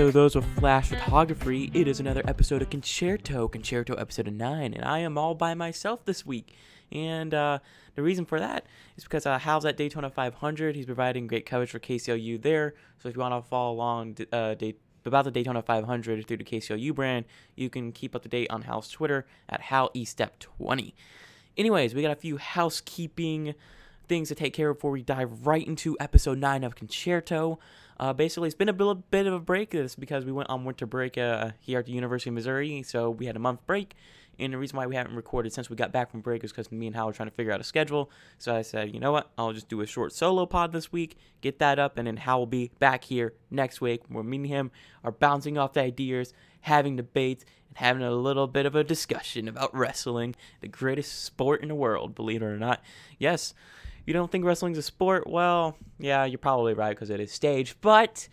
Of those with flash photography, it is another episode of Conchairto, Conchairto episode 9, and I am all by myself this week. And uh, the reason for that is because uh, Hal's at Daytona 500. He's providing great coverage for KCOU there. So if you want to follow along uh, day, about the Daytona 500 through the KCOU brand, you can keep up to date on Hal's Twitter at HalEstep20. Anyways, we got a few housekeeping things to take care of before we dive right into episode 9 of Conchairto. Uh, basically, it's been a bit, bit of a break. This because we went on winter break uh, here at the University of Missouri, so we had a month break. And the reason why we haven't recorded since we got back from break is because me and Hal were trying to figure out a schedule. So I said, you know what? I'll just do a short solo pod this week, get that up, and then Hal will be back here next week. Where me and him are bouncing off the ideas, having debates, and having a little bit of a discussion about wrestling, the greatest sport in the world, believe it or not. Yes, you don't think wrestling's a sport? Well, yeah, you're probably right because it is staged, but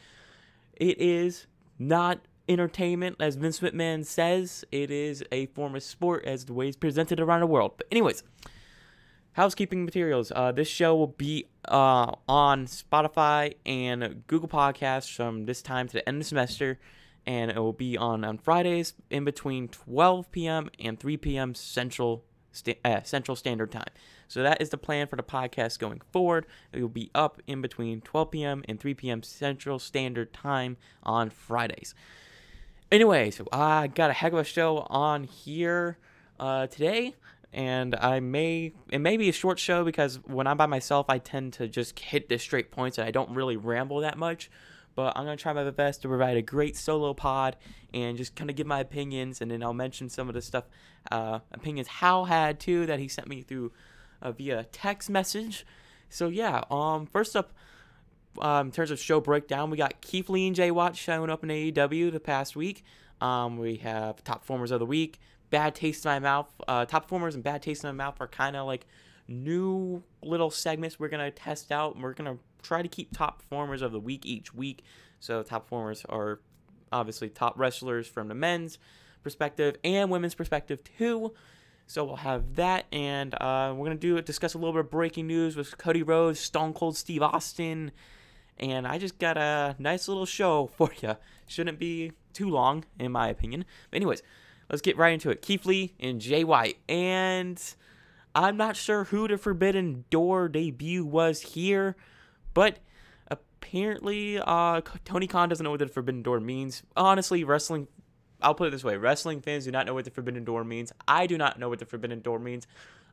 it is not entertainment, as Vince McMahon says. It is a form of sport as the way it's presented around the world. But, anyways, housekeeping materials. Uh, this show will be uh, on Spotify and Google Podcasts from this time to the end of the semester. And it will be on on Fridays in between 12 p.m. and 3 p.m. Central uh, Central Standard Time. So that is the plan for the podcast going forward. It will be up in between 12 p.m. and 3 p.m. Central Standard Time on Fridays. Anyway, so I got a heck of a show on here uh, today, and I may it may be a short show because when I'm by myself, I tend to just hit the straight points and I don't really ramble that much. But I'm gonna try my best to provide a great solo pod and just kind of give my opinions, and then I'll mention some of the stuff uh, opinions Hal had too that he sent me through uh, via text message. So yeah, um, first up, um, in terms of show breakdown, we got Keith Lee and Jay White showing up in AEW the past week. Um, we have top performers of the week, bad taste in my mouth. Uh, top performers and bad taste in my mouth are kind of like new little segments we're gonna test out. And we're gonna try to keep top performers of the week each week. So top performers are obviously top wrestlers from the men's perspective and women's perspective too. So we'll have that, and uh, we're gonna do discuss a little bit of breaking news with Cody Rhodes, Stone Cold Steve Austin, and I just got a nice little show for you. Shouldn't be too long, in my opinion. But anyways, let's get right into it. Keith Lee and Jay White, and I'm not sure who the Forbidden Door debut was here, but apparently uh, Tony Khan doesn't know what the Forbidden Door means. Honestly, wrestling I'll put it this way wrestling fans do not know what the Forbidden Door means. I do not know what the Forbidden Door means.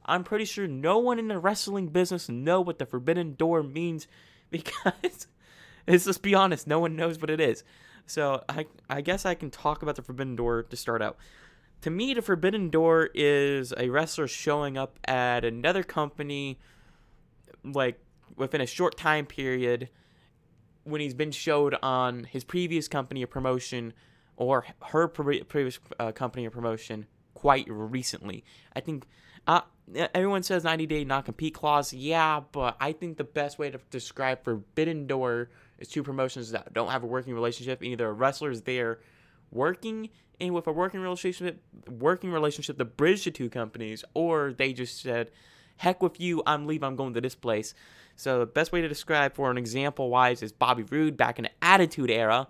I'm pretty sure no one in the wrestling business know what the Forbidden Door means because let's just be honest, no one knows what it is. So I I guess I can talk about the Forbidden Door to start out. To me, the Forbidden Door is a wrestler showing up at another company like within a short time period when he's been showed on his previous company or promotion or her pre- previous uh, company or promotion quite recently. I think uh, everyone says 90 day non compete clause. Yeah, but I think the best way to describe Forbidden Door is two promotions that don't have a working relationship. Either a wrestler is there working and with a working relationship, working relationship to bridge the two companies, or they just said, "Heck with you, I'm leaving. I'm going to this place." So the best way to describe, for an example wise, is Bobby Roode back in the Attitude Era.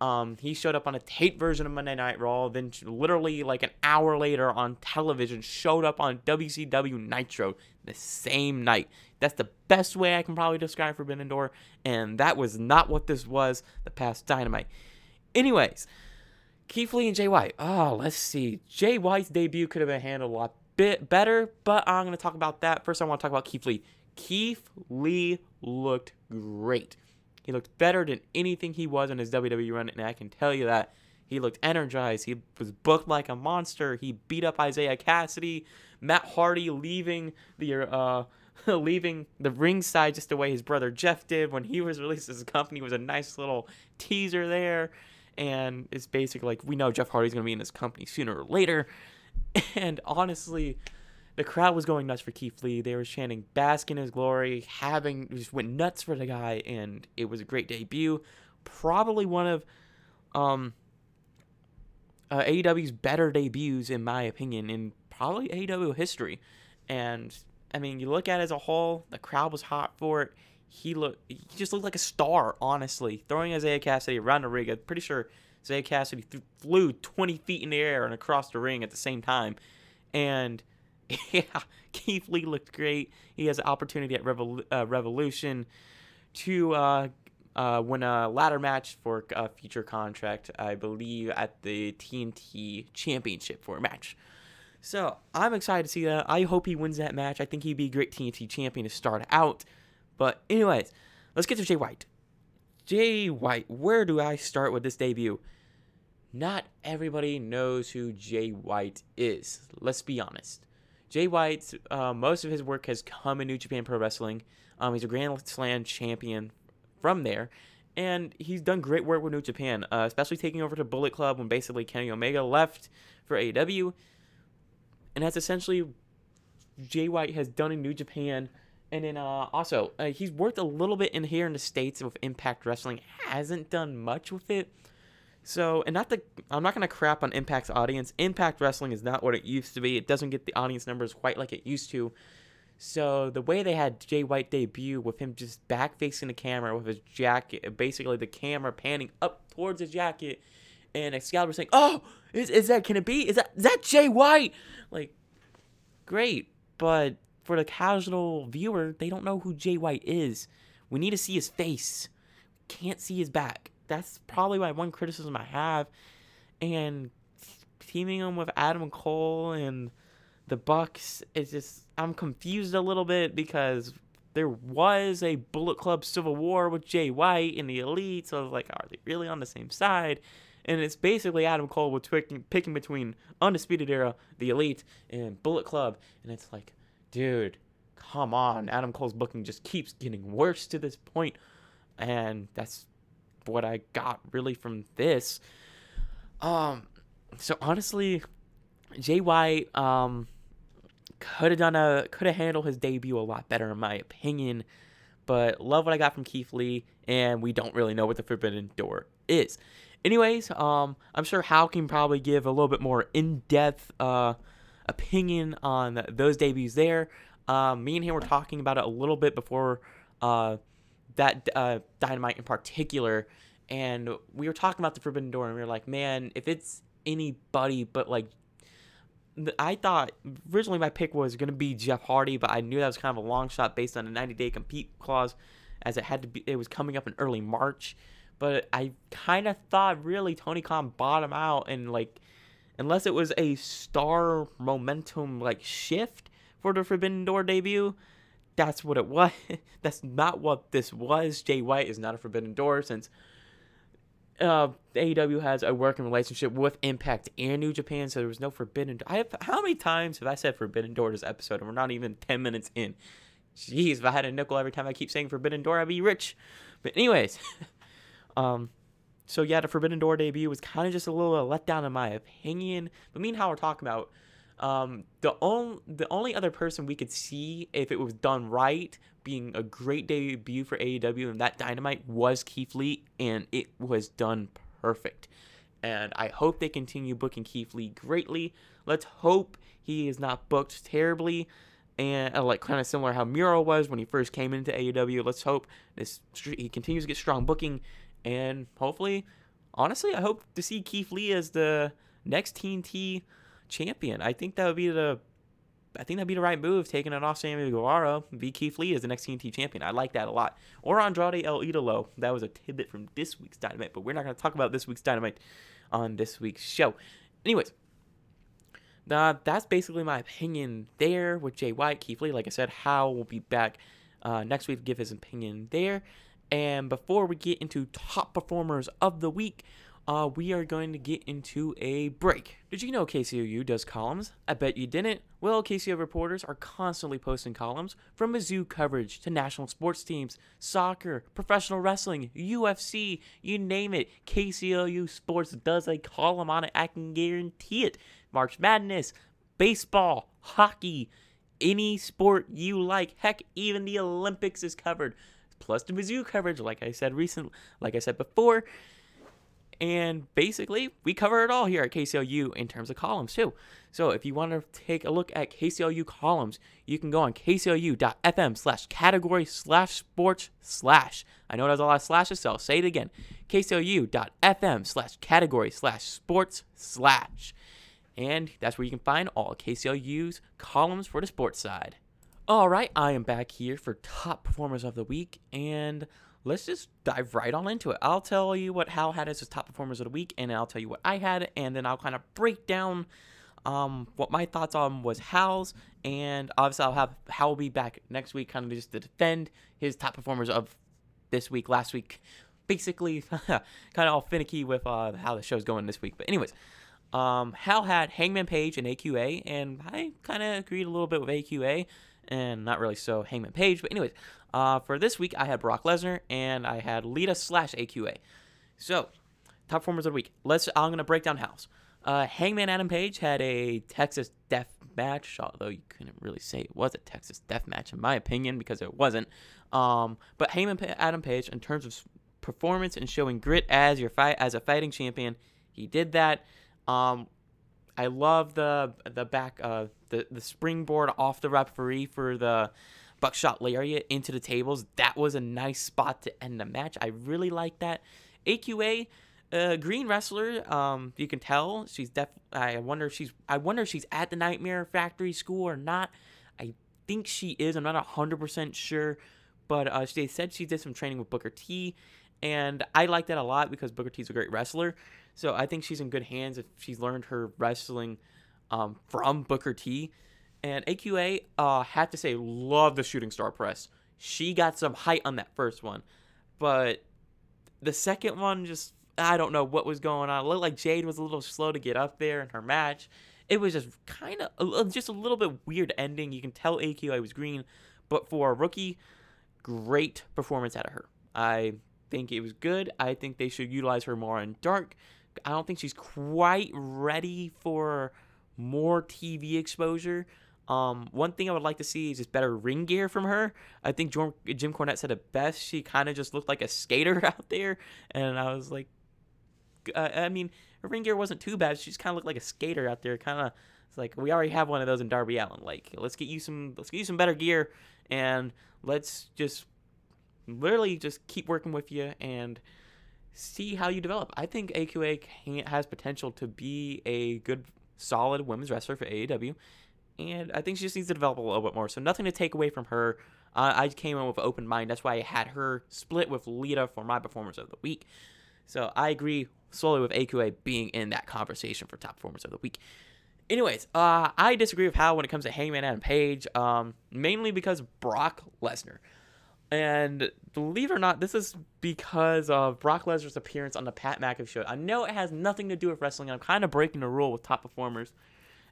Um, he showed up on a tape version of Monday Night Raw, then literally like an hour later on television, showed up on WCW Nitro the same night. That's the best way I can probably describe Forbidden Door, and that was not what this was the past Dynamite. Anyways, Keith Lee and Jay White. Oh, let's see. Jay White's debut could have been handled a lot bit better, but I'm going to talk about that. First, I want to talk about Keith Lee. Keith Lee looked great. He looked better than anything he was in his WWE run, and I can tell you that. He looked energized. He was booked like a monster. He beat up Isiah Kassidy, Matt Hardy leaving the uh, leaving the ringside just the way his brother Jeff did when he was released as a company was a nice little teaser there. And it's basically like we know Jeff Hardy's gonna be in this company sooner or later. And honestly, the crowd was going nuts for Keith Lee. They were chanting "Bask in His Glory," having just went nuts for the guy, and it was a great debut. Probably one of um, uh, AEW's better debuts, in my opinion, in probably AEW history. And I mean, you look at it as a whole, the crowd was hot for it. he looked he just looked like a star, honestly. Throwing Isiah Kassidy around the ring. I'm pretty sure Isiah Kassidy th- flew 20 feet in the air and across the ring at the same time. And yeah, Keith Lee looked great. He has an opportunity at Revol- uh, Revolution to uh, uh, win a ladder match for a future contract, I believe, at the TNT Championship for a match. So I'm excited to see that. I hope he wins that match. I think he'd be a great TNT champion to start out. But anyways, let's get to Jay White. Jay White, where do I start with this debut? Not everybody knows who Jay White is. Let's be honest. Jay White, uh, most of his work has come in New Japan Pro Wrestling. Um, he's a Grand Slam champion from there, and he's done great work with New Japan, uh, especially taking over to Bullet Club when basically Kenny Omega left for AEW. And that's essentially Jay White has done in New Japan. And then uh, also, uh, he's worked a little bit in here in the States with Impact Wrestling, hasn't done much with it. So, and not the, I'm not going to crap on Impact's audience. Impact Wrestling is not what it used to be. It doesn't get the audience numbers quite like it used to. So, the way they had Jay White debut with him just back facing the camera with his jacket, basically the camera panning up towards his jacket, and Excalibur saying, "Oh, is, is that can it be? Is that is that Jay White?" Like, great, but for the casual viewer, they don't know who Jay White is. We need to see his face. Can't see his back. That's probably my one criticism I have. And teaming him with Adam Cole and the Bucks is just I'm confused a little bit because there was a Bullet Club Civil War with Jay White and the Elite, so I was like, are they really on the same side? And it's basically Adam Cole with picking, picking between Undisputed Era, the Elite, and Bullet Club, and it's like, dude, come on. Adam Cole's booking just keeps getting worse to this point, and that's what I got really from this. Um, so honestly, White um could have done a could have handled his debut a lot better in my opinion, but love what I got from Keith Lee, and we don't really know what the Forbidden Door is. Anyways, um, I'm sure Hal can probably give a little bit more in-depth uh opinion on those debuts there. Um, me and him were talking about it a little bit before uh that uh, Dynamite in particular, and we were talking about the Forbidden Door, and we were like, man, if it's anybody but like, I thought originally my pick was gonna be Jeff Hardy, but I knew that was kind of a long shot based on a 90 day compete clause, as it had to be. It was coming up in early March, but I kind of thought really Tony Khan him out, and like, unless it was a star momentum like shift for the Forbidden Door debut that's what it was. that's not what this was. Jay White is not a Forbidden Door since uh, AEW has a working relationship with Impact and New Japan, so there was no Forbidden Door. I have how many times have I said Forbidden Door this episode, and we're not even ten minutes in? Jeez, if I had a nickel every time I keep saying Forbidden Door, I'd be rich. But anyways, um, so yeah, the Forbidden Door debut was kind of just a little letdown in my opinion. But me and were talking about um, the only the only other person we could see if it was done right being a great debut for AEW and that Dynamite was Keith Lee, and it was done perfect. And I hope they continue booking Keith Lee greatly. Let's hope he is not booked terribly, and uh, like kind of similar how Miro was when he first came into AEW. Let's hope this he continues to get strong booking, and hopefully, honestly, I hope to see Keith Lee as the next TNT champion. I think that would be the I think that'd be the right move, taking it off Sammy Guevara, V. Keith Lee as the next TNT champion. I like that a lot. Or Andrade El Idolo. That was a tidbit from this week's Dynamite, but we're not going to talk about this week's Dynamite on this week's show. Anyways, uh, that's basically my opinion there with Jay White, Keith Lee. Like I said, Hal will be back uh, next week to give his opinion there. And before we get into top performers of the week, uh, we are going to get into a break. Did you know KCOU does columns? I bet you didn't. Well, KCO reporters are constantly posting columns from Mizzou coverage to national sports teams, soccer, professional wrestling, UFC, you name it. KCOU Sports does a column on it. I can guarantee it. March Madness, baseball, hockey, any sport you like. Heck, even the Olympics is covered. Plus the Mizzou coverage, like I said recently, like I said before And basically, we cover it all here at KCOU in terms of columns too. So if you want to take a look at KCOU columns, you can go on kcou.fm slash category slash sports slash. I know there's a lot of slashes, so I'll say it again. kcou.fm slash category slash sports slash. And that's where you can find all KCOU's columns for the sports side. All right, I am back here for top performers of the week, and let's just dive right on into it. I'll tell you what Hal had as his top performers of the week, and I'll tell you what I had, and then I'll kind of break down um, what my thoughts on was Hal's, and obviously I'll have Hal be back next week, kind of just to defend his top performers of this week, last week, basically kind of all finicky with uh, how the show's going this week. But anyways, um, Hal had Hangman Page and AQA, and I kind of agreed a little bit with AQA, and not really so Hangman Page. But anyways, uh, for this week I had Brock Lesnar and I had Lita slash AQA. So top performers of the week. Let's. I'm gonna break down house. Uh, Hangman Adam Page had a Texas Death Match, although you couldn't really say it was a Texas Death Match in my opinion because it wasn't. Um, but Hangman Adam Page, in terms of performance and showing grit as your fight as a fighting champion, he did that. Um, I love the the back uh the the springboard off the referee for the buckshot lariat into the tables. That was a nice spot to end the match. I really like that. AQA uh, green wrestler. Um, you can tell she's def. I wonder if she's. I wonder if she's at the Nightmare Factory school or not. I think she is. I'm not hundred percent sure, but uh, they said she did some training with Booker T, and I like that a lot because Booker T's a great wrestler. So I think she's in good hands if she's learned her wrestling um, from Booker T. And AQA, uh, have to say, love the shooting star press. She got some height on that first one, but the second one just I don't know what was going on. It looked like Jade was a little slow to get up there in her match. It was just kind of just a little bit weird ending. You can tell AQA was green, but for a rookie, great performance out of her. I think it was good. I think they should utilize her more in dark. I don't think she's quite ready for more TV exposure. Um, one thing I would like to see is just better ring gear from her. I think Jim Cornette said it best. She kind of just looked like a skater out there, and I was like, uh, I mean, her ring gear wasn't too bad. She just kind of looked like a skater out there. Kind of, it's like we already have one of those in Darby Allin. Like, let's get you some, let's get you some better gear, and let's just literally just keep working with you and see how you develop. I think AQA has potential to be a good, solid women's wrestler for AEW, and I think she just needs to develop a little bit more. So nothing to take away from her. Uh, I came in with an open mind. That's why I had her split with Lita for my performance of the week. So I agree solely with AQA being in that conversation for top performers of the week. Anyways, uh, I disagree with how when it comes to Hangman Adam Page, um, mainly because Brock Lesnar. And believe it or not, this is because of Brock Lesnar's appearance on the Pat McAfee show. I know it has nothing to do with wrestling. I'm kind of breaking the rule with top performers.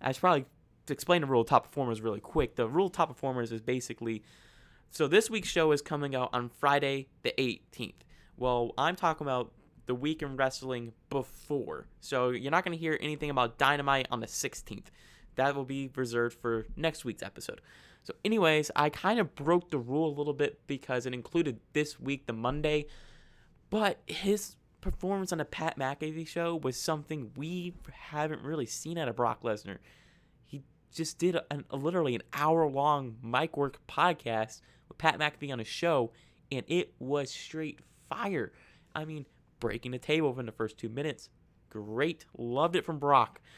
I should probably explain the rule of top performers really quick. The rule of top performers is basically so this week's show is coming out on Friday the 18th. Well, I'm talking about the week in wrestling before. So you're not going to hear anything about Dynamite on the 16th. That will be reserved for next week's episode. So, anyways, I kind of broke the rule a little bit because it included this week, the Monday. But his performance on the Pat McAfee show was something we haven't really seen out of Brock Lesnar. Just did a, literally an hour long mic work podcast with Pat McAfee on his show, and it was straight fire. I mean, breaking the table within the first two minutes. Great. Loved it from Brock.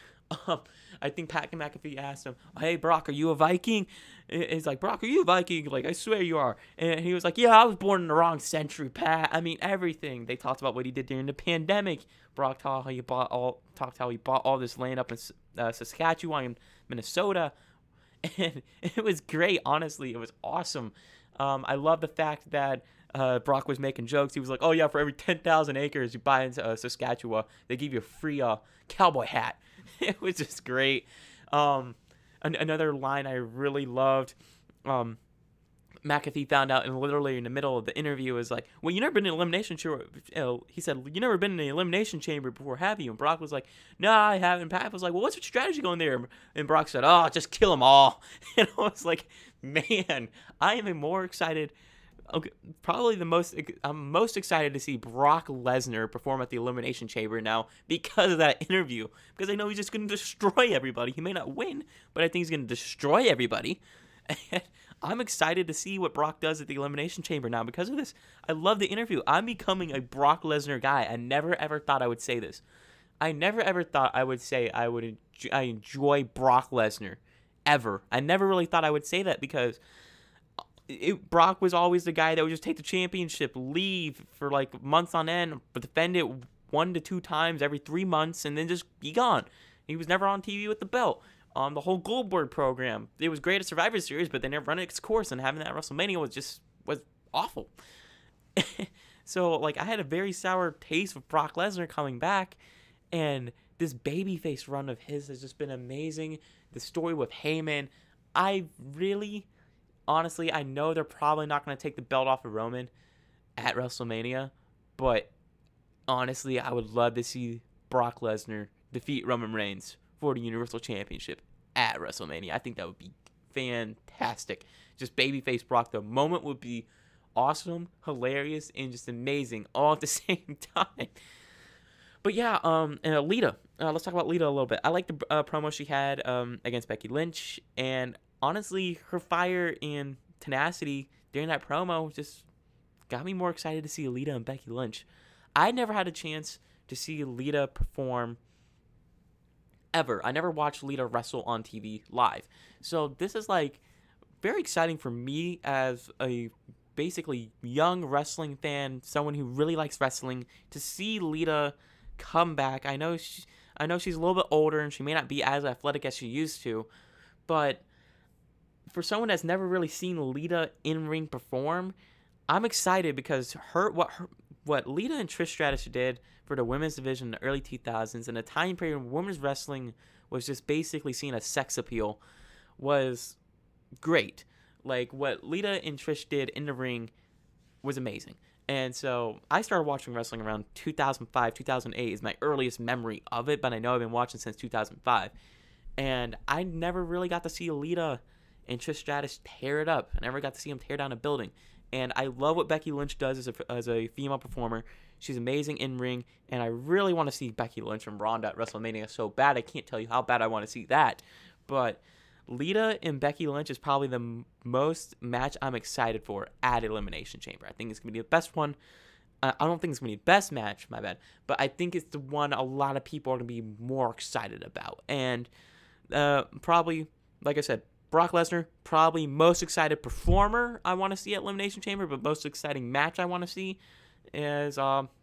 Um, I think Pat McAfee asked him, Hey, Brock, are you a Viking? He's like, Brock, are you a Viking? Like, I swear you are. And he was like, Yeah, I was born in the wrong century, Pat. I mean, everything. They talked about what he did during the pandemic. Brock talked how he bought all, talked how he bought all this land up in uh, Saskatchewan, Minnesota. And it was great, honestly. It was awesome. Um, I love the fact that uh, Brock was making jokes. He was like, "Oh yeah, for every ten thousand acres you buy in uh, Saskatchewan, they give you a free uh, cowboy hat." it was just great. Um, an- another line I really loved. Um, McAfee found out, and literally in the middle of the interview, was like, "Well, you never been in elimination chamber." He said, "You never been in an elimination chamber before, have you?" And Brock was like, "No, I haven't." Pat was like, "Well, what's your strategy going there?" And Brock said, "Oh, just kill them all." And I was like, "Man, I am more excited okay, probably the most I'm most excited to see Brock Lesnar perform at the Elimination Chamber now because of that interview. Because I know he's just going to destroy everybody. He may not win, but I think he's going to destroy everybody. And I'm excited to see what Brock does at the Elimination Chamber now because of this. I love the interview. I'm becoming a Brock Lesnar guy. I never ever thought I would say this. I never ever thought I would say I would enjoy, I enjoy Brock Lesnar ever. I never really thought I would say that because uh, it, Brock was always the guy that would just take the championship, leave for like months on end, defend it one to two times every three months, and then just be gone. He was never on TV with the belt. Um, the whole Goldberg program, it was great at Survivor Series, but they never run its course, and having that WrestleMania was just was awful. so like I had a very sour taste of Brock Lesnar coming back, and this babyface run of his has just been amazing. The story with Heyman, I really honestly, I know they're probably not going to take the belt off of Roman at WrestleMania, but honestly, I would love to see Brock Lesnar defeat Roman Reigns for the Universal Championship at WrestleMania. I think that would be fantastic. Just babyface Brock, the moment would be awesome, hilarious, and just amazing all at the same time. But yeah, um, and Alita. Uh, let's talk about Lita a little bit. I like the uh, promo she had um, against Becky Lynch, and honestly, her fire and tenacity during that promo just got me more excited to see Lita and Becky Lynch. I never had a chance to see Lita perform ever. I never watched Lita wrestle on TV live. So this is like very exciting for me as a basically young wrestling fan, someone who really likes wrestling, to see Lita come back. I know she, I know she's a little bit older and she may not be as athletic as she used to, but for someone that's never really seen Lita in ring perform, I'm excited because her what her, what Lita and Trish Stratus did for the women's division in the early 2000s in a time period when women's wrestling was just basically seen as sex appeal was great. Like what Lita and Trish did in the ring was amazing. And so I started watching wrestling around 2005, 2008 is my earliest memory of it, but I know I've been watching since 2005. And I never really got to see Lita and Trish Stratus tear it up. I never got to see them tear down a building. And I love what Becky Lynch does as a, as a female performer. She's amazing in ring, and I really want to see Becky Lynch and Ronda at WrestleMania so bad. I can't tell you how bad I want to see that. But Lita and Becky Lynch is probably the m- most match I'm excited for at Elimination Chamber. I think it's going to be the best one. Uh, I don't think it's going to be the best match, my bad, but I think it's the one a lot of people are going to be more excited about. And uh, probably, like I said, Brock Lesnar, probably most excited performer I want to see at Elimination Chamber, but most exciting match I want to see is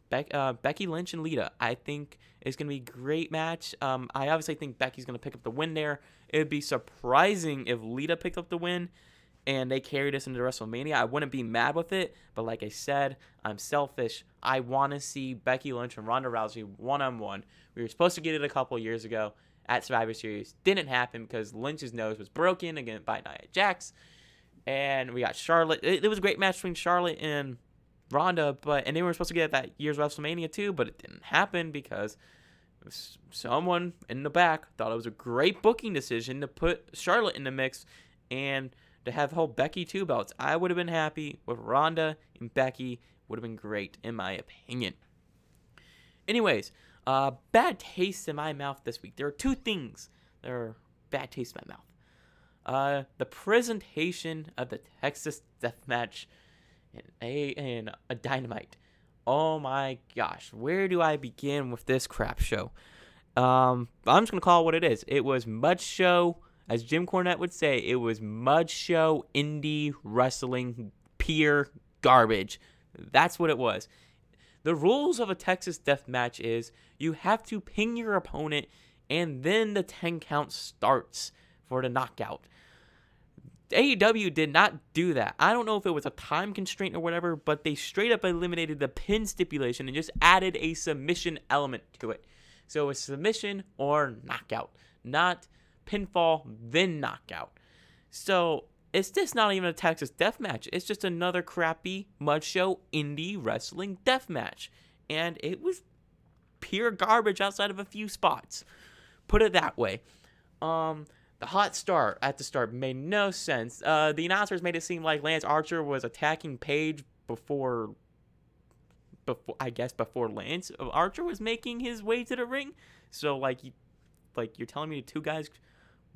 Be- uh, Becky Lynch and Lita. I think it's going to be a great match. Um, I obviously think Becky's going to pick up the win there. It would be surprising if Lita picked up the win and they carried us into WrestleMania. I wouldn't be mad with it, but like I said, I'm selfish. I want to see Becky Lynch and Ronda Rousey one on one. We were supposed to get it a couple years ago at Survivor Series. Didn't happen because Lynch's nose was broken again by Nia Jax. And we got Charlotte. It, it was a great match between Charlotte and Ronda, but and they were supposed to get at that year's WrestleMania too, but it didn't happen because someone in the back thought it was a great booking decision to put Charlotte in the mix and to have whole Becky two belts. I would have been happy with Ronda and Becky. Would have been great in my opinion. Anyways, uh, bad taste in my mouth this week. There are two things that are bad taste in my mouth. Uh, the presentation of the Texas Death Match in a in a Dynamite. Oh my gosh, where do I begin with this crap show? Um, I'm just gonna call it what it is. It was mud show, as Jim Cornette would say. It was mud show indie wrestling pure garbage. That's what it was. The rules of a Texas death match is you have to ping your opponent and then the 10 count starts for the knockout. AEW did not do that. I don't know if it was a time constraint or whatever, but they straight up eliminated the pin stipulation and just added a submission element to it. So a submission or knockout, not pinfall then knockout. So it's just not even a Texas death match. It's just another crappy mud show indie wrestling death match. And it was pure garbage outside of a few spots. Put it that way. Um, The hot start at the start made no sense. Uh, the announcers made it seem like Lance Archer was attacking Page before, before I guess before Lance Archer was making his way to the ring. So like, you, like you're telling me the two guys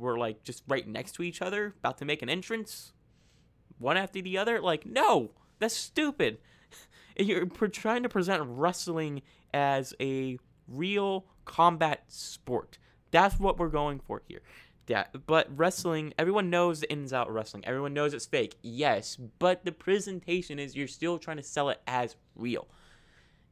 were like just right next to each other, about to make an entrance, one after the other. Like, no, that's stupid. You're trying to present wrestling as a real combat sport. That's what we're going for here. Yeah, but wrestling, everyone knows the ins out wrestling. Everyone knows it's fake. Yes, but the presentation is you're still trying to sell it as real.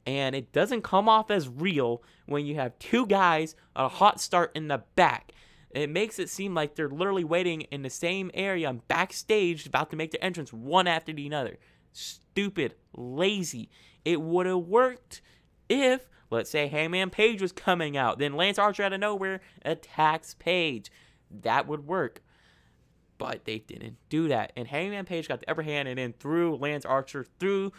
And it doesn't come off as real when you have two guys, a hot start in the back. It makes it seem like they're literally waiting in the same area backstage about to make their entrance one after the other. Stupid, lazy. It would have worked if, let's say, Hangman Page was coming out. Then Lance Archer out of nowhere attacks Page. That would work. But they didn't do that. And Hangman Page got the upper hand and then threw Lance Archer through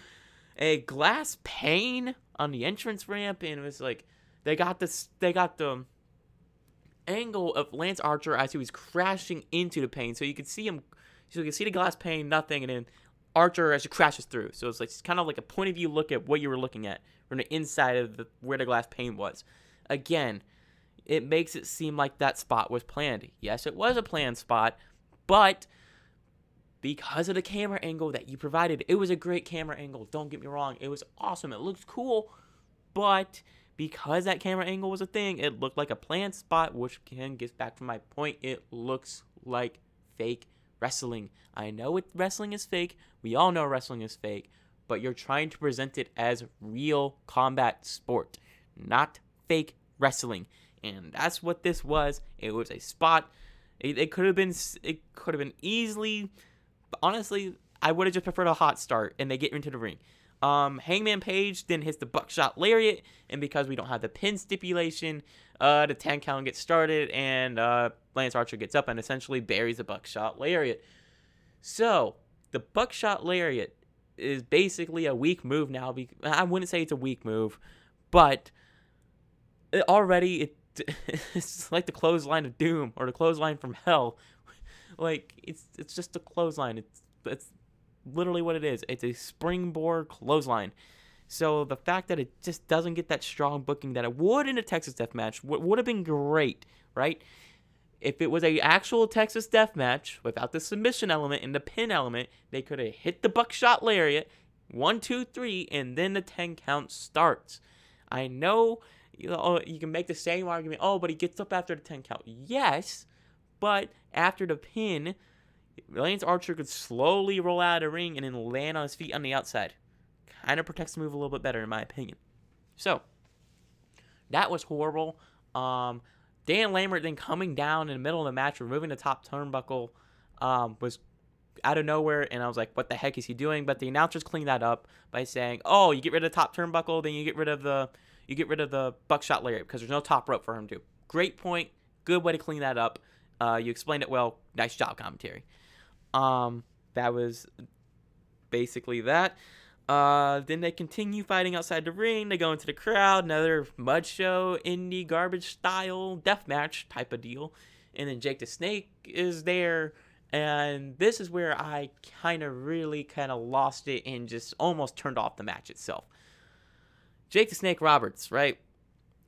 a glass pane on the entrance ramp. And it was like, they got this, they got the um, angle of Lance Archer as he was crashing into the pane. So you could see him, so you could see the glass pane, nothing, and then Archer as he crashes through. So it's like it's kind of like a point of view look at what you were looking at from the inside of the, where the glass pane was. Again, it makes it seem like that spot was planned. Yes, it was a planned spot, but because of the camera angle that you provided, it was a great camera angle. Don't get me wrong, it was awesome. It looks cool, but because that camera angle was a thing, it looked like a planned spot, which again gets back to my point. It looks like fake wrestling. I know it, wrestling is fake. We all know wrestling is fake, but you're trying to present it as real combat sport, not fake wrestling. And that's what this was. It was a spot. It, it could have been. It could have been easily. Honestly, I would have just preferred a hot start, and they get into the ring. Um, Hangman Page then hits the buckshot lariat, and because we don't have the pin stipulation, uh, the 10 count gets started, and uh, Lance Archer gets up and essentially buries the buckshot lariat. So, the buckshot lariat is basically a weak move now. I wouldn't say it's a weak move, but it already it, it's like the clothesline of doom or the clothesline from hell. like it's it's just a clothesline. It's it's literally what it is. It's a springboard clothesline. So the fact that it just doesn't get that strong booking that it would in a Texas Death Match would, have been great, right? If it was a actual Texas Death Match without the submission element and the pin element, they could have hit the buckshot lariat, one, two, three, and then the ten count starts. I know you know oh, you can make the same argument. Oh, but he gets up after the ten count. Yes, but after the pin, Lance Archer could slowly roll out of the ring and then land on his feet on the outside. Kind of protects the move a little bit better, in my opinion. So, that was horrible. Um, Dan Lambert then coming down in the middle of the match, removing the top turnbuckle, um, was out of nowhere, and I was like, "What the heck is he doing?" But the announcers cleaned that up by saying, "Oh, you get rid of the top turnbuckle, then you get rid of the you get rid of the buckshot lariat because there's no top rope for him to." Great point. Good way to clean that up. Uh, you explained it well. Nice job, commentary. Um, that was basically that. Uh, then they continue fighting outside the ring. They go into the crowd, another mud show, indie garbage style death match type of deal. And then Jake the Snake is there. And this is where I kind of really kind of lost it and just almost turned off the match itself. Jake the Snake Roberts, right?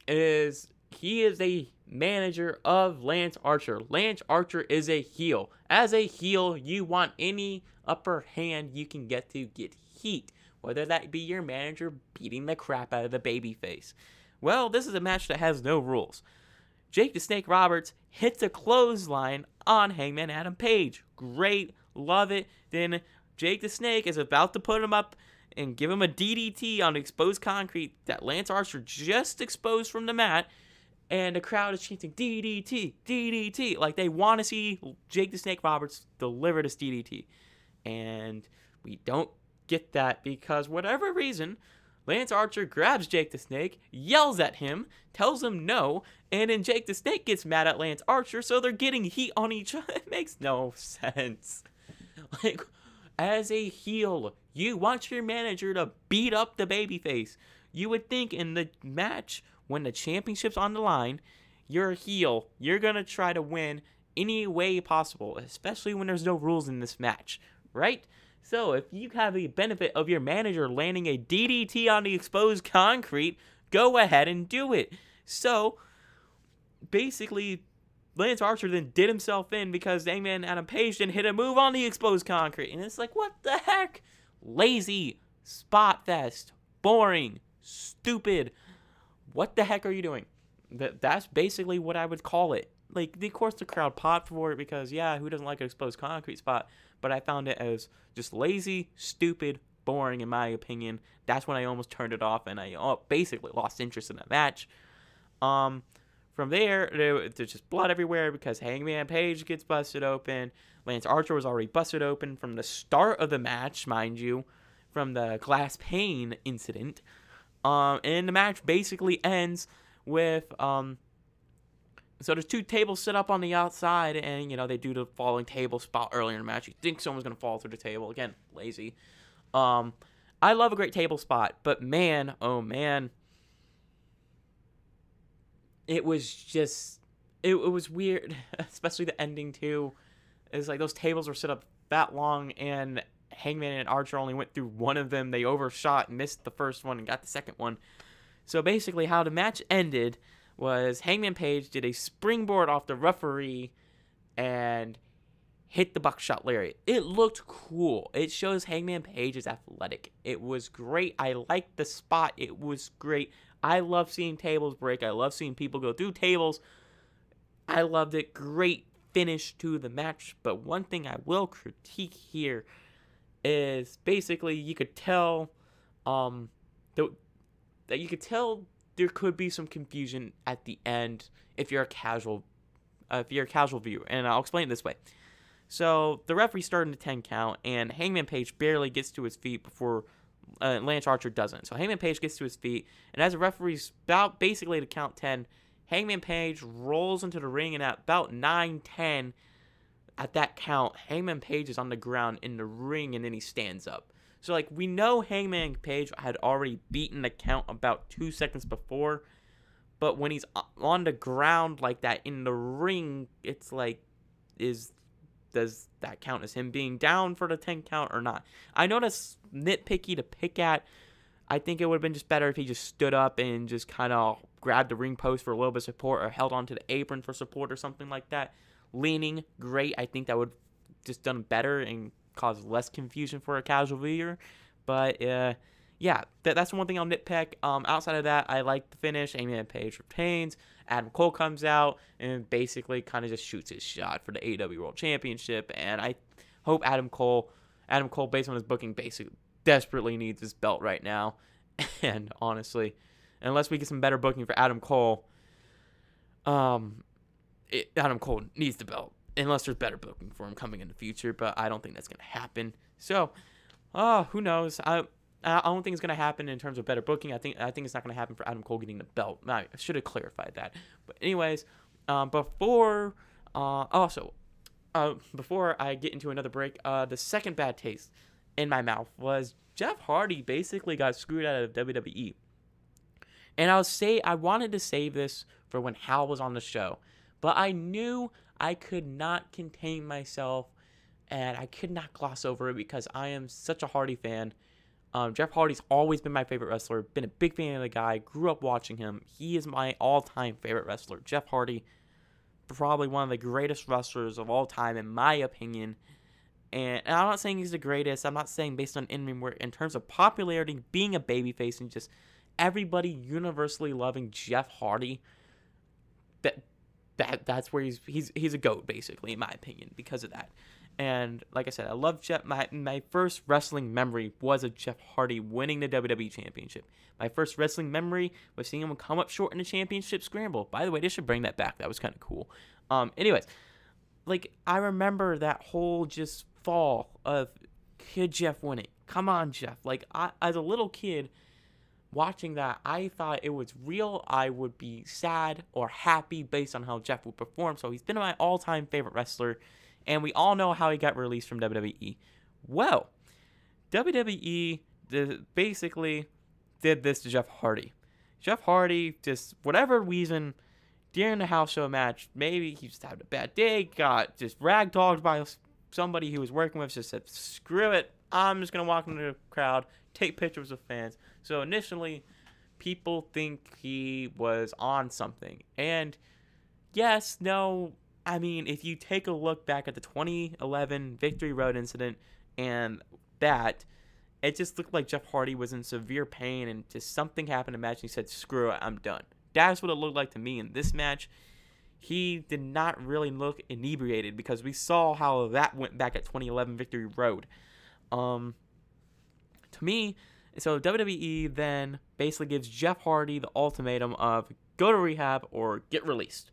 Is he is a manager of Lance Archer. Lance Archer is a heel. As a heel, you want any upper hand you can get to get heat, whether that be your manager beating the crap out of the babyface. Well, this is a match that has no rules. Jake the Snake Roberts hits a clothesline on Hangman Adam Page. Great, love it. Then Jake the Snake is about to put him up and give him a DDT on exposed concrete that Lance Archer just exposed from the mat and the crowd is chanting DDT, DDT. Like they want to see Jake the Snake Roberts deliver this DDT. And we don't get that because whatever reason, Lance Archer grabs Jake the Snake, yells at him, tells him no, and then Jake the Snake gets mad at Lance Archer, so they're getting heat on each other. It makes no sense. Like, as a heel, you want your manager to beat up the babyface. You would think in the match when the championship's on the line, you're a heel. You're going to try to win any way possible, especially when there's no rules in this match, right? So if you have the benefit of your manager landing a DDT on the exposed concrete, go ahead and do it. So basically, Lance Archer then did himself in because Hangman Adam Page didn't hit a move on the exposed concrete. And it's like, what the heck? Lazy, spot fest, boring, stupid. What the heck are you doing? That that's basically what I would call it. Like, of course, the crowd popped for it because, yeah, who doesn't like an exposed concrete spot? But I found it as just lazy, stupid, boring, in my opinion. That's when I almost turned it off and I uh, basically lost interest in the match. Um, from there, there's just blood everywhere because Hangman Page gets busted open. Lance Archer was already busted open from the start of the match, mind you, from the glass pane incident. Um, and the match basically ends with um, so there's two tables set up on the outside, and you know they do the falling table spot earlier in the match. You think someone's gonna fall through the table again? Lazy. Um, I love a great table spot, but man, oh man, it was just it, it was weird, especially the ending too. It's like those tables were set up that long, and Hangman and Archer only went through one of them. They overshot, missed the first one, and got the second one. So basically, how the match ended was Hangman Page did a springboard off the referee and hit the buckshot lariat. It looked cool. It shows Hangman Page is athletic. It was great. I liked the spot. It was great. I love seeing tables break. I love seeing people go through tables. I loved it. Great finish to the match. But one thing I will critique here is basically you could tell um that you could tell there could be some confusion at the end if you're a casual uh, if you're a casual viewer and I'll explain it this way. So the referee started a 10 count and Hangman Page barely gets to his feet before uh, Lance Archer doesn't. So Hangman Page gets to his feet and as the referee's about basically to count 10, Hangman Page rolls into the ring and at about 9 10 at that count, Hangman Page is on the ground in the ring and then he stands up. So like we know Hangman Page had already beaten the count about two seconds before, but when he's on the ground like that in the ring, it's like, is does that count as him being down for the 10 count or not? I know that's nitpicky to pick at. I think it would have been just better if he just stood up and just kind of grabbed the ring post for a little bit of support or held onto the apron for support or something like that. Leaning, great. I think that would just done better and cause less confusion for a casual viewer. But uh, yeah, that, that's one thing I'll nitpick. Um, outside of that, I like the finish. Adam Page retains. Adam Cole comes out and basically kind of just shoots his shot for the AEW World Championship. And I hope Adam Cole, Adam Cole, based on his booking, basically desperately needs his belt right now. And honestly, unless we get some better booking for Adam Cole, um, it, Adam Cole needs the belt unless there's better booking for him coming in the future. But I don't think that's gonna happen. So, oh, who knows? I I don't think it's gonna happen in terms of better booking. I think I think it's not gonna happen for Adam Cole getting the belt. I should have clarified that. But anyways, um, before uh, also uh, before I get into another break, uh, the second bad taste in my mouth was Jeff Hardy basically got screwed out of WWE. And I'll say I wanted to save this for when Hal was on the show, but I knew I could not contain myself and I could not gloss over it because I am such a Hardy fan. Um, Jeff Hardy's always been my favorite wrestler. Been a big fan of the guy. Grew up watching him. He is my all-time favorite wrestler. Jeff Hardy, probably one of the greatest wrestlers of all time, in my opinion. And, and I'm not saying he's the greatest. I'm not saying based on in work. In terms of popularity, being a babyface, and just everybody universally loving Jeff Hardy, that that that's where he's he's he's a goat basically in my opinion because of that. And like I said, I love Jeff. My my first wrestling memory was of Jeff Hardy winning the WWE Championship. My first wrestling memory was seeing him come up short in the championship scramble. By the way, they should bring that back. That was kind of cool. Um, anyways, like I remember that whole just fall of kid Jeff winning. Come on, Jeff. Like I, as a little kid, watching that, I thought it was real. I would be sad or happy based on how Jeff would perform. So he's been my all time favorite wrestler. And we all know how he got released from WWE. Well, WWE basically did this to Jeff Hardy. Jeff Hardy, just whatever reason, during the house show match, maybe he just had a bad day, got just ragdolled by somebody he was working with, just said, screw it, I'm just going to walk into the crowd, take pictures with fans. So initially, people think he was on something. And yes, no, I mean, if you take a look back at the 2011 Victory Road incident and that, it just looked like Jeff Hardy was in severe pain and just something happened the match and he said, screw it, I'm done. That's what it looked like to me in this match. He did not really look inebriated because we saw how that went back at 2011 Victory Road. Um, to me, so WWE then basically gives Jeff Hardy the ultimatum of go to rehab or get released.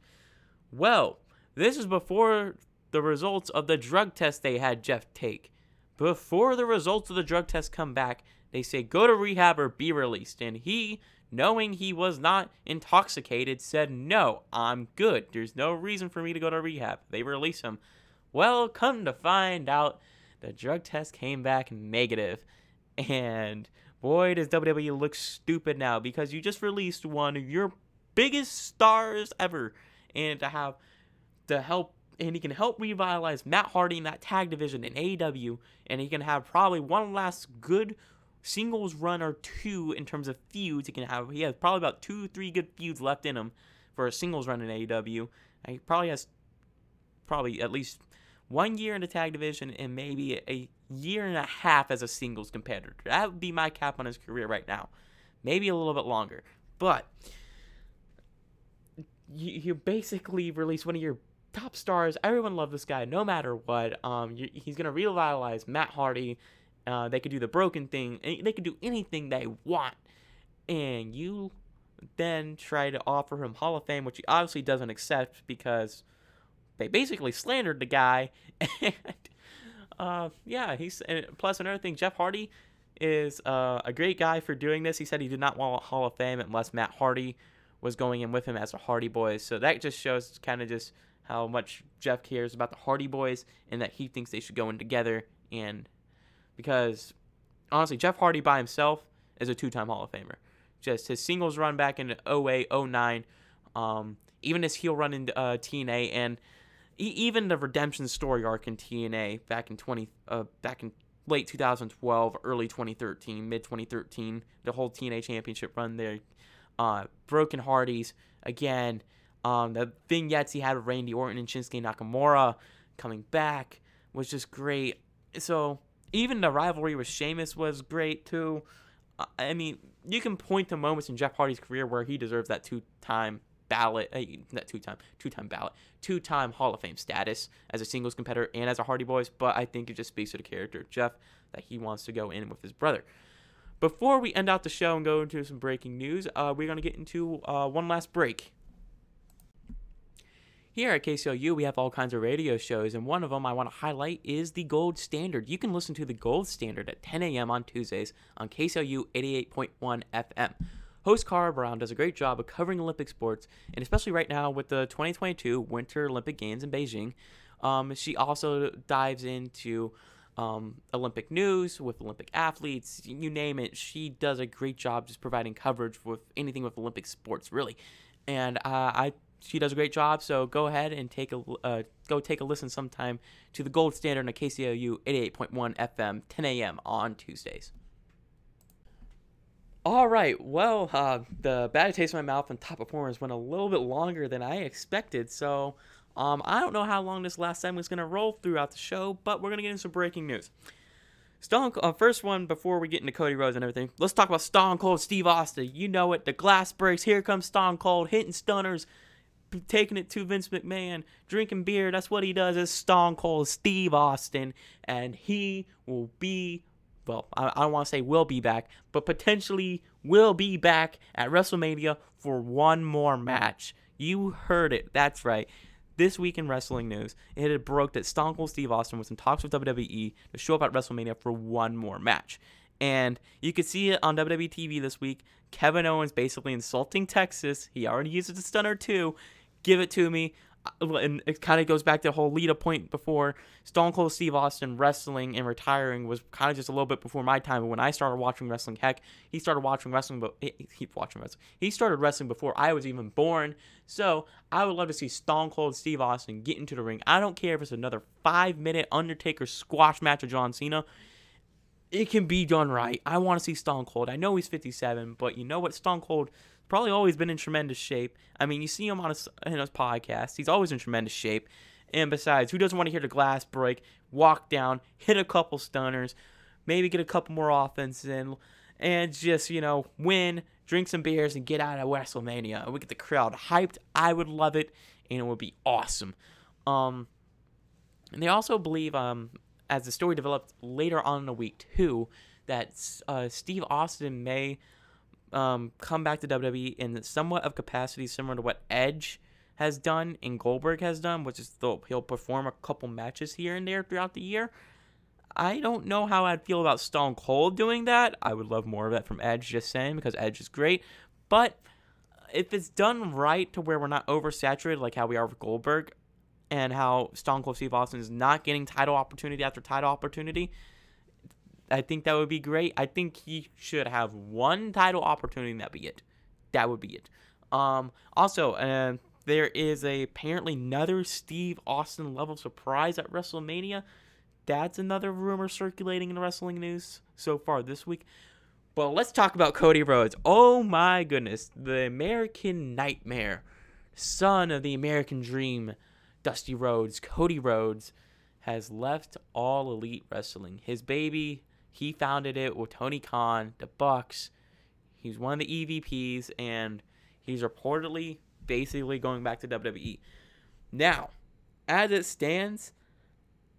Well, this is before the results of the drug test they had Jeff take. Before the results of the drug test come back, they say go to rehab or be released. And he, knowing he was not intoxicated, said, No, I'm good. There's no reason for me to go to rehab. They release him. Well, come to find out, the drug test came back negative. And boy, does WWE look stupid now because you just released one of your biggest stars ever. And to have to help and he can help revitalize Matt Hardy in that tag division in AEW, and he can have probably one last good singles run or two in terms of feuds. He can have he has probably about two, three good feuds left in him for a singles run in AEW. He probably has probably at least one year in the tag division and maybe a year and a half as a singles competitor. That would be my cap on his career right now. Maybe a little bit longer. But you, you basically release one of your top stars. Everyone loved this guy, no matter what. Um, he's gonna revitalize Matt Hardy. Uh, they could do the broken thing. They could do anything they want, and you then try to offer him Hall of Fame, which he obviously doesn't accept because they basically slandered the guy. and uh, yeah, he's plus another thing. Jeff Hardy is uh, a great guy for doing this. He said he did not want Hall of Fame unless Matt Hardy was going in with him as a Hardy Boys. So that just shows kind of just how much Jeff cares about the Hardy Boys and that he thinks they should go in together. And because honestly, Jeff Hardy by himself is a two time Hall of Famer. Just his singles run back in 08, 09, um, even his heel run in uh, TNA, and even the redemption story arc in TNA back in 20, uh, back in late 2012, early 2013, mid 2013, the whole TNA championship run there. Uh, Broken Hardys, again, um, the vignettes he had with Randy Orton and Shinsuke Nakamura coming back was just great. So even the rivalry with Sheamus was great too. Uh, I mean, you can point to moments in Jeff Hardy's career where he deserves that two-time ballot, uh, not two-time, two-time ballot, two-time Hall of Fame status as a singles competitor and as a Hardy Boys. But I think it just speaks to the character Jeff that he wants to go in with his brother. Before we end out the show and go into some breaking news, uh, we're going to get into uh, one last break. Here at KCOU, we have all kinds of radio shows, and one of them I want to highlight is the Gold Standard. You can listen to the Gold Standard at 10 a.m. on Tuesdays on KCOU 88.1 FM. Host Cara Brown does a great job of covering Olympic sports, and especially right now with the 2022 Winter Olympic Games in Beijing. Um, she also dives into um, Olympic news with Olympic athletes, you name it. She does a great job just providing coverage with anything with Olympic sports, really. And uh, I she does a great job. So go ahead and take a uh, go take a listen sometime to the Gold Standard on KCOU 88.1 FM, 10 a.m. on Tuesdays. All right, well, uh, the bad taste in my mouth and top performers went a little bit longer than I expected. So um, I don't know how long this last segment is going to roll throughout the show, but we're going to get into some breaking news. Stone uh, first one before we get into Cody Rhodes and everything. Let's talk about Stone Cold Steve Austin. You know it. The glass breaks. Here comes Stone Cold hitting stunners taking it to Vince McMahon, drinking beer. That's what he does as Stone Cold Steve Austin, and he will be. Well, I, I don't want to say will be back, but potentially will be back at WrestleMania for one more match. You heard it. That's right. This week in wrestling news, it had broke that Stone Cold Steve Austin was in talks with WWE to show up at WrestleMania for one more match. And you could see it on WWE TV this week. Kevin Owens basically insulting Texas. He already used a stunner too give it to me. Uh, and it kind of goes back to the whole lead up point before Stone Cold Steve Austin wrestling and retiring was kind of just a little bit before my time. But when I started watching wrestling, heck, he started watching wrestling, but he, he watching wrestling. He started wrestling before I was even born. So I would love to see Stone Cold Steve Austin get into the ring. I don't care if it's another five minute Undertaker squash match with John Cena. It can be done right. I want to see Stone Cold. I know he's 57, but you know what? Stone Cold probably always been in tremendous shape. I mean, you see him on his, in his podcast. He's always in tremendous shape. And besides, who doesn't want to hear the glass break, walk down, hit a couple stunners, maybe get a couple more offense in, and just, you know, win, drink some beers, and get out of WrestleMania. We get the crowd hyped. I would love it, and it would be awesome. Um, and they also believe, um, as the story developed later on in the week, too, that uh, Steve Austin may um, come back to WWE in somewhat of capacity similar to what Edge has done and Goldberg has done, which is though he'll perform a couple matches here and there throughout the year. I don't know how I'd feel about Stone Cold doing that. I would love more of that from Edge, just saying, because Edge is great. But if it's done right to where we're not oversaturated like how we are with Goldberg, and how Stone Cold Steve Austin is not getting title opportunity after title opportunity, I think that would be great. I think he should have one title opportunity and that be it. That would be it. Um, also, uh, there is a apparently another Steve Austin level surprise at WrestleMania. That's another rumor circulating in wrestling news so far this week. But let's talk about Cody Rhodes. Oh my goodness, the American Nightmare, son of the American Dream, Dusty Rhodes, Cody Rhodes, has left all elite wrestling. His baby he founded it with Tony Khan, the Bucks. He's one of the EVPs, and he's reportedly basically going back to WWE. Now, as it stands,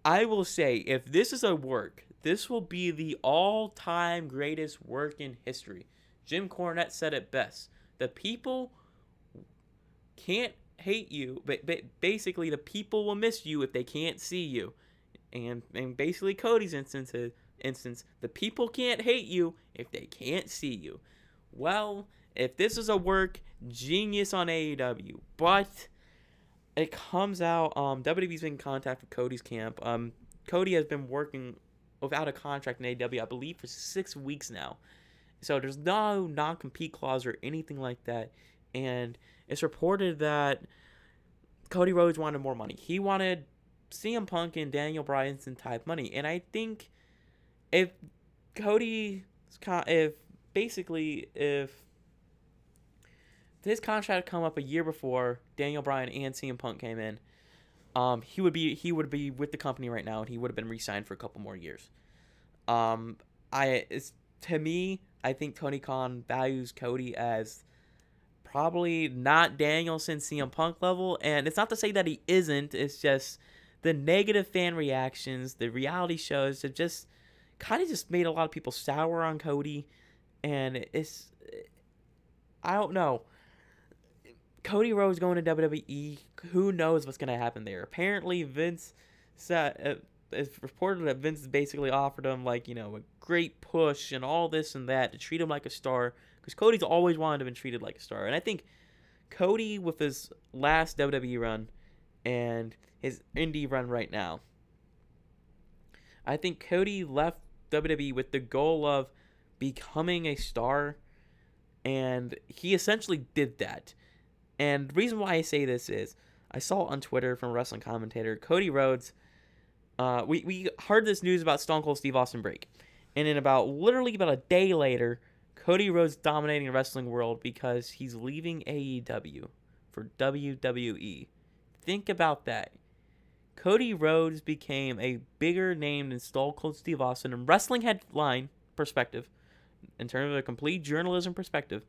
I will say if this is a work, this will be the all time greatest work in history. Jim Cornette said it best. The people can't hate you, but, but basically, the people will miss you if they can't see you. And, and basically, Cody's instance is instance, the people can't hate you if they can't see you. Well, if this is a work, genius on AEW, but it comes out, um, WWE's been in contact with Cody's camp. Um, Cody has been working without a contract in AEW, I believe, for six weeks now. So there's no non compete clause or anything like that. And it's reported that Cody Rhodes wanted more money. He wanted CM Punk and Daniel Bryanson type money. And I think if Cody, if basically if his contract come up a year before Daniel Bryan and CM Punk came in, um, he would be he would be with the company right now, and he would have been re-signed for a couple more years. Um, I it's to me, I think Tony Khan values Cody as probably not Danielson CM Punk level, and it's not to say that he isn't. It's just the negative fan reactions, the reality shows have just kind of just made a lot of people sour on Cody, and it's I don't know. Cody Rhodes going to WWE. Who knows what's gonna happen there? Apparently, Vince said uh, it's reported that Vince basically offered him like you know a great push and all this and that to treat him like a star because Cody's always wanted to be treated like a star, and I think Cody with his last WWE run and his indie run right now. I think Cody left WWE with the goal of becoming a star, and he essentially did that. And the reason why I say this is I saw on Twitter from a wrestling commentator Cody Rhodes. Uh, we we heard this news about Stone Cold Steve Austin break, and in about literally about a day later, Cody Rhodes dominating the wrestling world because he's leaving AEW for WWE. Think about that. Cody Rhodes became a bigger name than Stone Cold Steve Austin in wrestling headline perspective, in terms of a complete journalism perspective,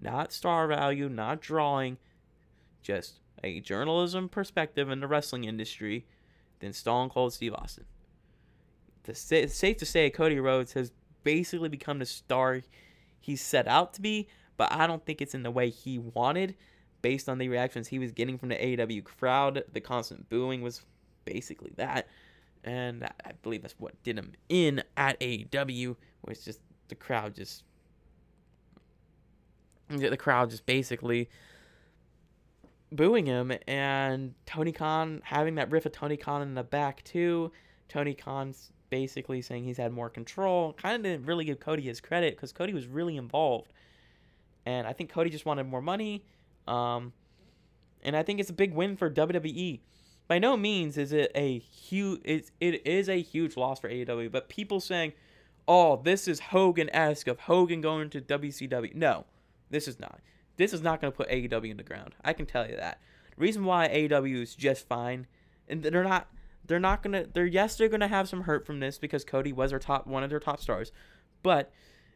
not star value, not drawing, just a journalism perspective in the wrestling industry than Stone Cold Steve Austin. It's safe to say Cody Rhodes has basically become the star he set out to be, but I don't think it's in the way he wanted based on the reactions he was getting from the AEW crowd. The constant booing was basically that. And I believe that's what did him in at AEW, was just the crowd just the crowd just basically booing him, and Tony Khan having that riff of Tony Khan in the back too. Tony Khan's basically saying he's had more control. Kind of didn't really give Cody his credit because Cody was really involved, and I think Cody just wanted more money. Um, and I think it's a big win for WWE. By no means is it a huge it's, it is a huge loss for AEW, but people saying, "Oh, this is Hogan-esque of Hogan going to WCW." No, this is not. This is not going to put AEW in the ground. I can tell you that. The reason why AEW is just fine, and they're not they're not gonna they're yes they're gonna have some hurt from this because Cody was their top one of their top stars, but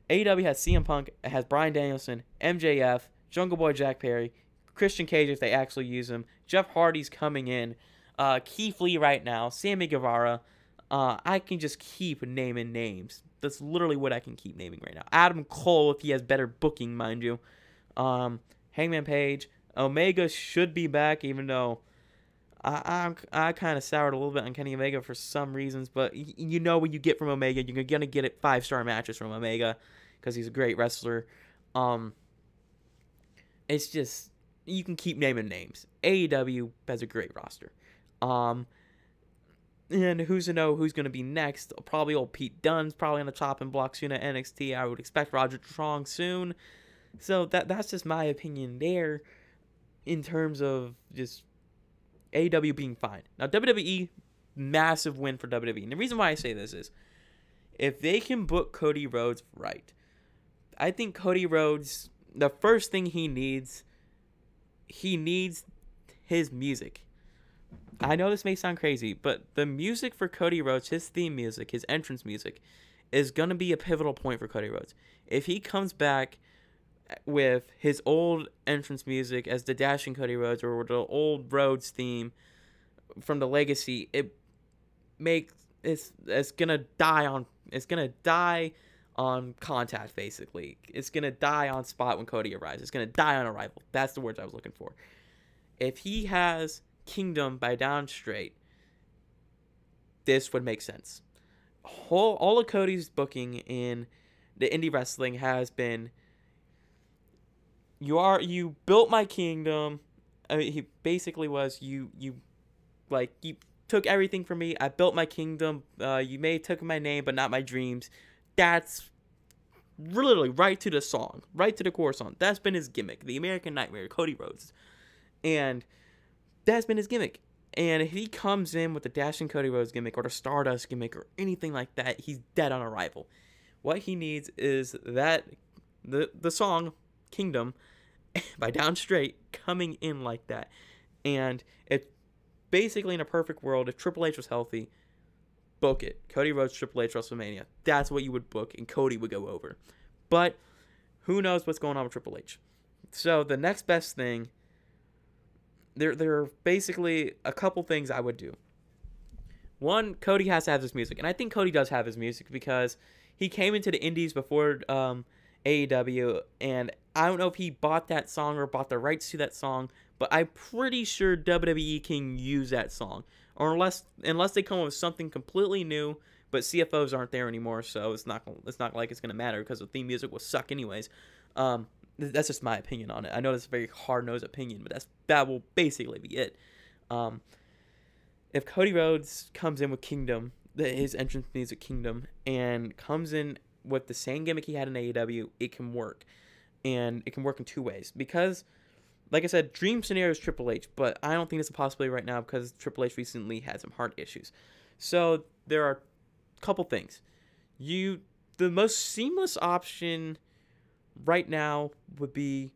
AEW has CM Punk, has Bryan Danielson, MJF, Jungle Boy Jack Perry, Christian Cage if they actually use him, Jeff Hardy's coming in, uh, Keith Lee right now, Sammy Guevara. Uh, I can just keep naming names. That's literally what I can keep naming right now. Adam Cole if he has better booking, mind you. Um, Hangman Page, Omega should be back, even though I I, I kind of soured a little bit on Kenny Omega for some reasons, but y- you know what you get from Omega, you're gonna get it five star matches from Omega because he's a great wrestler. Um, it's just you can keep naming names. AEW has a great roster. Um, and who's to know who's going to be next? Probably old Pete Dunne's probably on the chopping block soon at NXT. I would expect Roger Strong soon. So that that's just my opinion there in terms of just AEW being fine. Now WWE massive win for WWE. And the reason why I say this is if they can book Cody Rhodes right, I think Cody Rhodes the first thing he needs he needs his music. I know this may sound crazy, but the music for Cody Rhodes, his theme music, his entrance music, is going to be a pivotal point for Cody Rhodes. If he comes back with his old entrance music as the Dashing Cody Rhodes or the old Rhodes theme from the Legacy, it makes it's it's gonna die on it's gonna die on contact basically. It's gonna die on spot when Cody arrives. It's gonna die on arrival. That's the words I was looking for. If he has Kingdom by Downstait, this would make sense. Whole, all of Cody's booking in the indie wrestling has been you are you built my kingdom. I mean, he basically was you you like you took everything from me. I built my kingdom. Uh, you may have took my name, but not my dreams. That's literally right to the song, right to the core song. That's been his gimmick, the American Nightmare, Cody Rhodes, and that's been his gimmick. And if he comes in with the Dashing Cody Rhodes gimmick or the Stardust gimmick or anything like that, he's dead on arrival. What he needs is that the the song Kingdom by Downstait coming in like that. And it basically in a perfect world, if Triple H was healthy, book it. Cody Rhodes Triple H WrestleMania. That's what you would book, and Cody would go over. But who knows what's going on with Triple H? So the next best thing, there there are basically a couple things I would do. One, Cody has to have his music, and I think Cody does have his music because he came into the Indies before um, AEW, and I don't know if he bought that song or bought the rights to that song, but I'm pretty sure WWE can use that song, or unless unless they come up with something completely new. But CFOs aren't there anymore, so it's not it's not like it's gonna matter because the theme music will suck anyways. Um, that's just my opinion on it. I know that's a very hard nosed opinion, but that's that will basically be it. Um, if Cody Rhodes comes in with Kingdom, his entrance music Kingdom, and comes in with the same gimmick he had in AEW, it can work, and it can work in two ways because. Like I said, dream scenario is Triple H, but I don't think it's a possibility right now because Triple H recently had some heart issues. So there are a couple things. You the most seamless option right now would be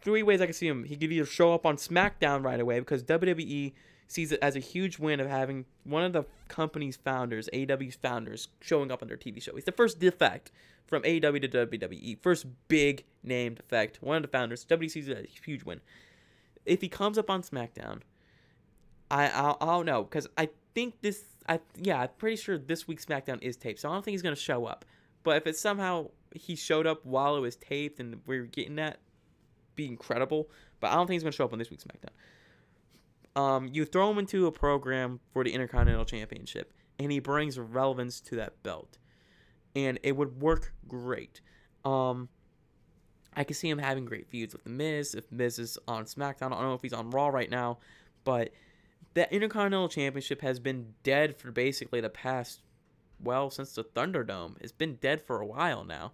three ways I can see him. He could either show up on SmackDown right away because WWE sees it as a huge win of having one of the company's founders, AEW's founders, showing up on their TV show. He's the first defect from AEW to WWE. First big name defect. One of the founders. WWE sees it as a huge win. If he comes up on SmackDown, I I, I don't know because I think this I yeah I'm pretty sure this week's SmackDown is taped, so I don't think he's gonna show up. But if it's somehow he showed up while it was taped and we're getting that, be incredible. But I don't think he's gonna show up on this week's SmackDown. Um, you throw him into a program for the Intercontinental Championship, and he brings relevance to that belt, and it would work great. Um, I can see him having great feuds with The Miz. If Miz is on SmackDown, I don't know if he's on Raw right now, but that Intercontinental Championship has been dead for basically the past, well, since the Thunderdome. It's been dead for a while now,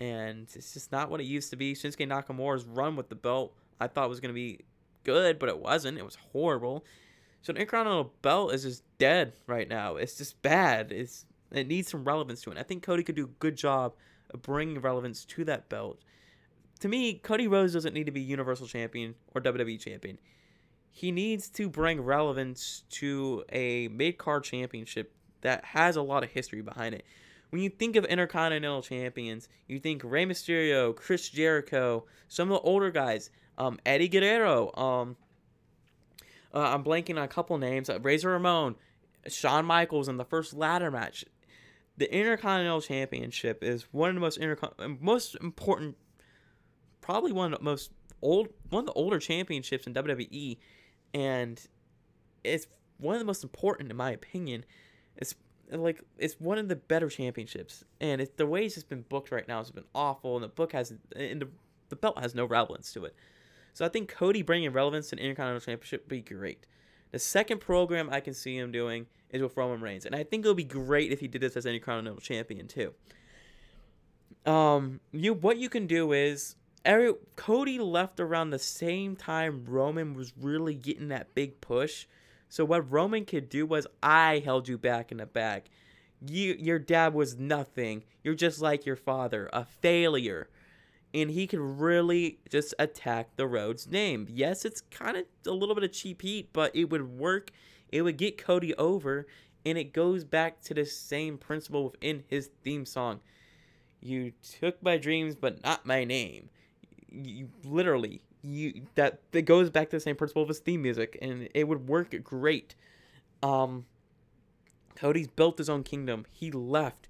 and it's just not what it used to be. Shinsuke Nakamura's run with the belt, I thought was going to be good, but it wasn't. It was horrible. So the Intercontinental belt is just dead right now. It's just bad. It's it needs some relevance to it. I think Cody could do a good job of bringing relevance to that belt. To me, Cody Rhodes doesn't need to be Universal Champion or WWE Champion. He needs to bring relevance to a mid card championship that has a lot of history behind it. When you think of Intercontinental Champions, you think Rey Mysterio, Chris Jericho, some of the older guys, um, Eddie Guerrero, um, uh, I'm blanking on a couple names, uh, Razor Ramon, Shawn Michaels in the first ladder match. The Intercontinental Championship is one of the most intercon- most important, probably one of the most old, one of the older championships in WWE, and it's one of the most important in my opinion. It's like it's one of the better championships, and it's the way it's just been booked right now has been awful, and the book has and the, the belt has no relevance to it. So I think Cody bringing relevance to the Intercontinental Championship would be great. The second program I can see him doing is with Roman Reigns, and I think it would be great if he did this as any Continental Champion too. Um, you what you can do is every Cody left around the same time Roman was really getting that big push. So what Roman could do was I held you back in the back. You your dad was nothing. You're just like your father, a failure. And he could really just attack the Rhodes name. Yes, it's kind of a little bit of cheap heat, but it would work it would get Cody over, and it goes back to the same principle within his theme song. You took my dreams, but not my name. You literally you that that goes back to the same principle of his theme music, and it would work great. Um, Cody's built his own kingdom. He left,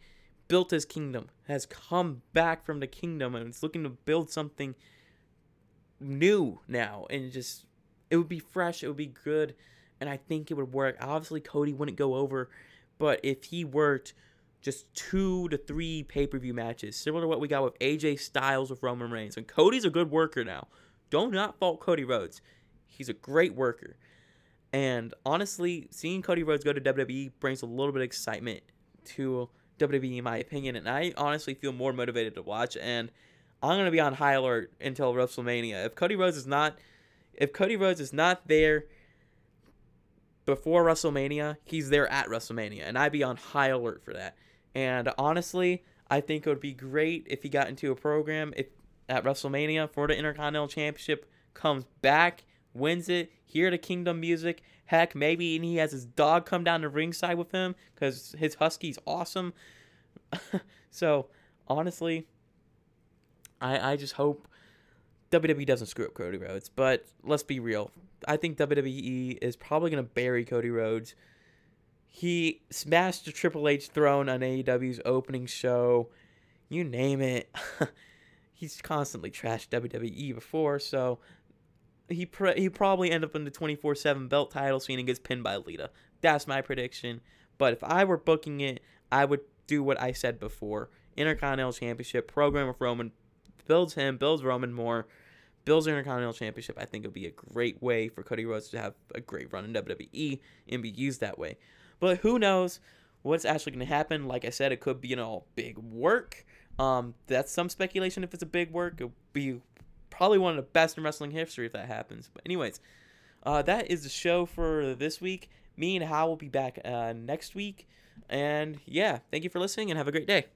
built his kingdom, has come back from the kingdom, and is looking to build something new now, and just it would be fresh. It would be good and I think it would work. Obviously, Cody wouldn't go over, but if he worked just two to three pay per view matches, similar to what we got with AJ Styles with Roman Reigns, and Cody's a good worker now. Don't not fault Cody Rhodes. He's a great worker. And honestly, seeing Cody Rhodes go to WWE brings a little bit of excitement to WWE, in my opinion. And I honestly feel more motivated to watch. And I'm gonna be on high alert until WrestleMania. If Cody Rhodes is not, if Cody Rhodes is not there before WrestleMania, he's there at WrestleMania, and I'd be on high alert for that. And honestly, I think it would be great if he got into a program if at WrestleMania for the Intercontinental Championship, comes back, wins it, hear the Kingdom music. Heck, maybe and he has his dog come down to ringside with him because his husky's awesome. so honestly, I I just hope WWE doesn't screw up Cody Rhodes. But let's be real. I think WWE is probably to bury Cody Rhodes. He smashed the Triple H throne on AEW's opening show. You name it. He's constantly trashed WWE before, so he he probably end up in the 24/7 belt title scene and gets pinned by Lita. That's my prediction. But if I were booking it, I would do what I said before. Intercontinental Championship program with Roman builds him, builds Roman more, builds Intercontinental Championship. I think it would be a great way for Cody Rhodes to have a great run in WWE and be used that way. But who knows what's actually going to happen? Like I said, it could be you know big work. Um, that's some speculation. If it's a big work, it would be probably one of the best in wrestling history if that happens. But anyways, uh, that is the show for this week. Me and Hal will be back uh, next week. And yeah, thank you for listening and have a great day.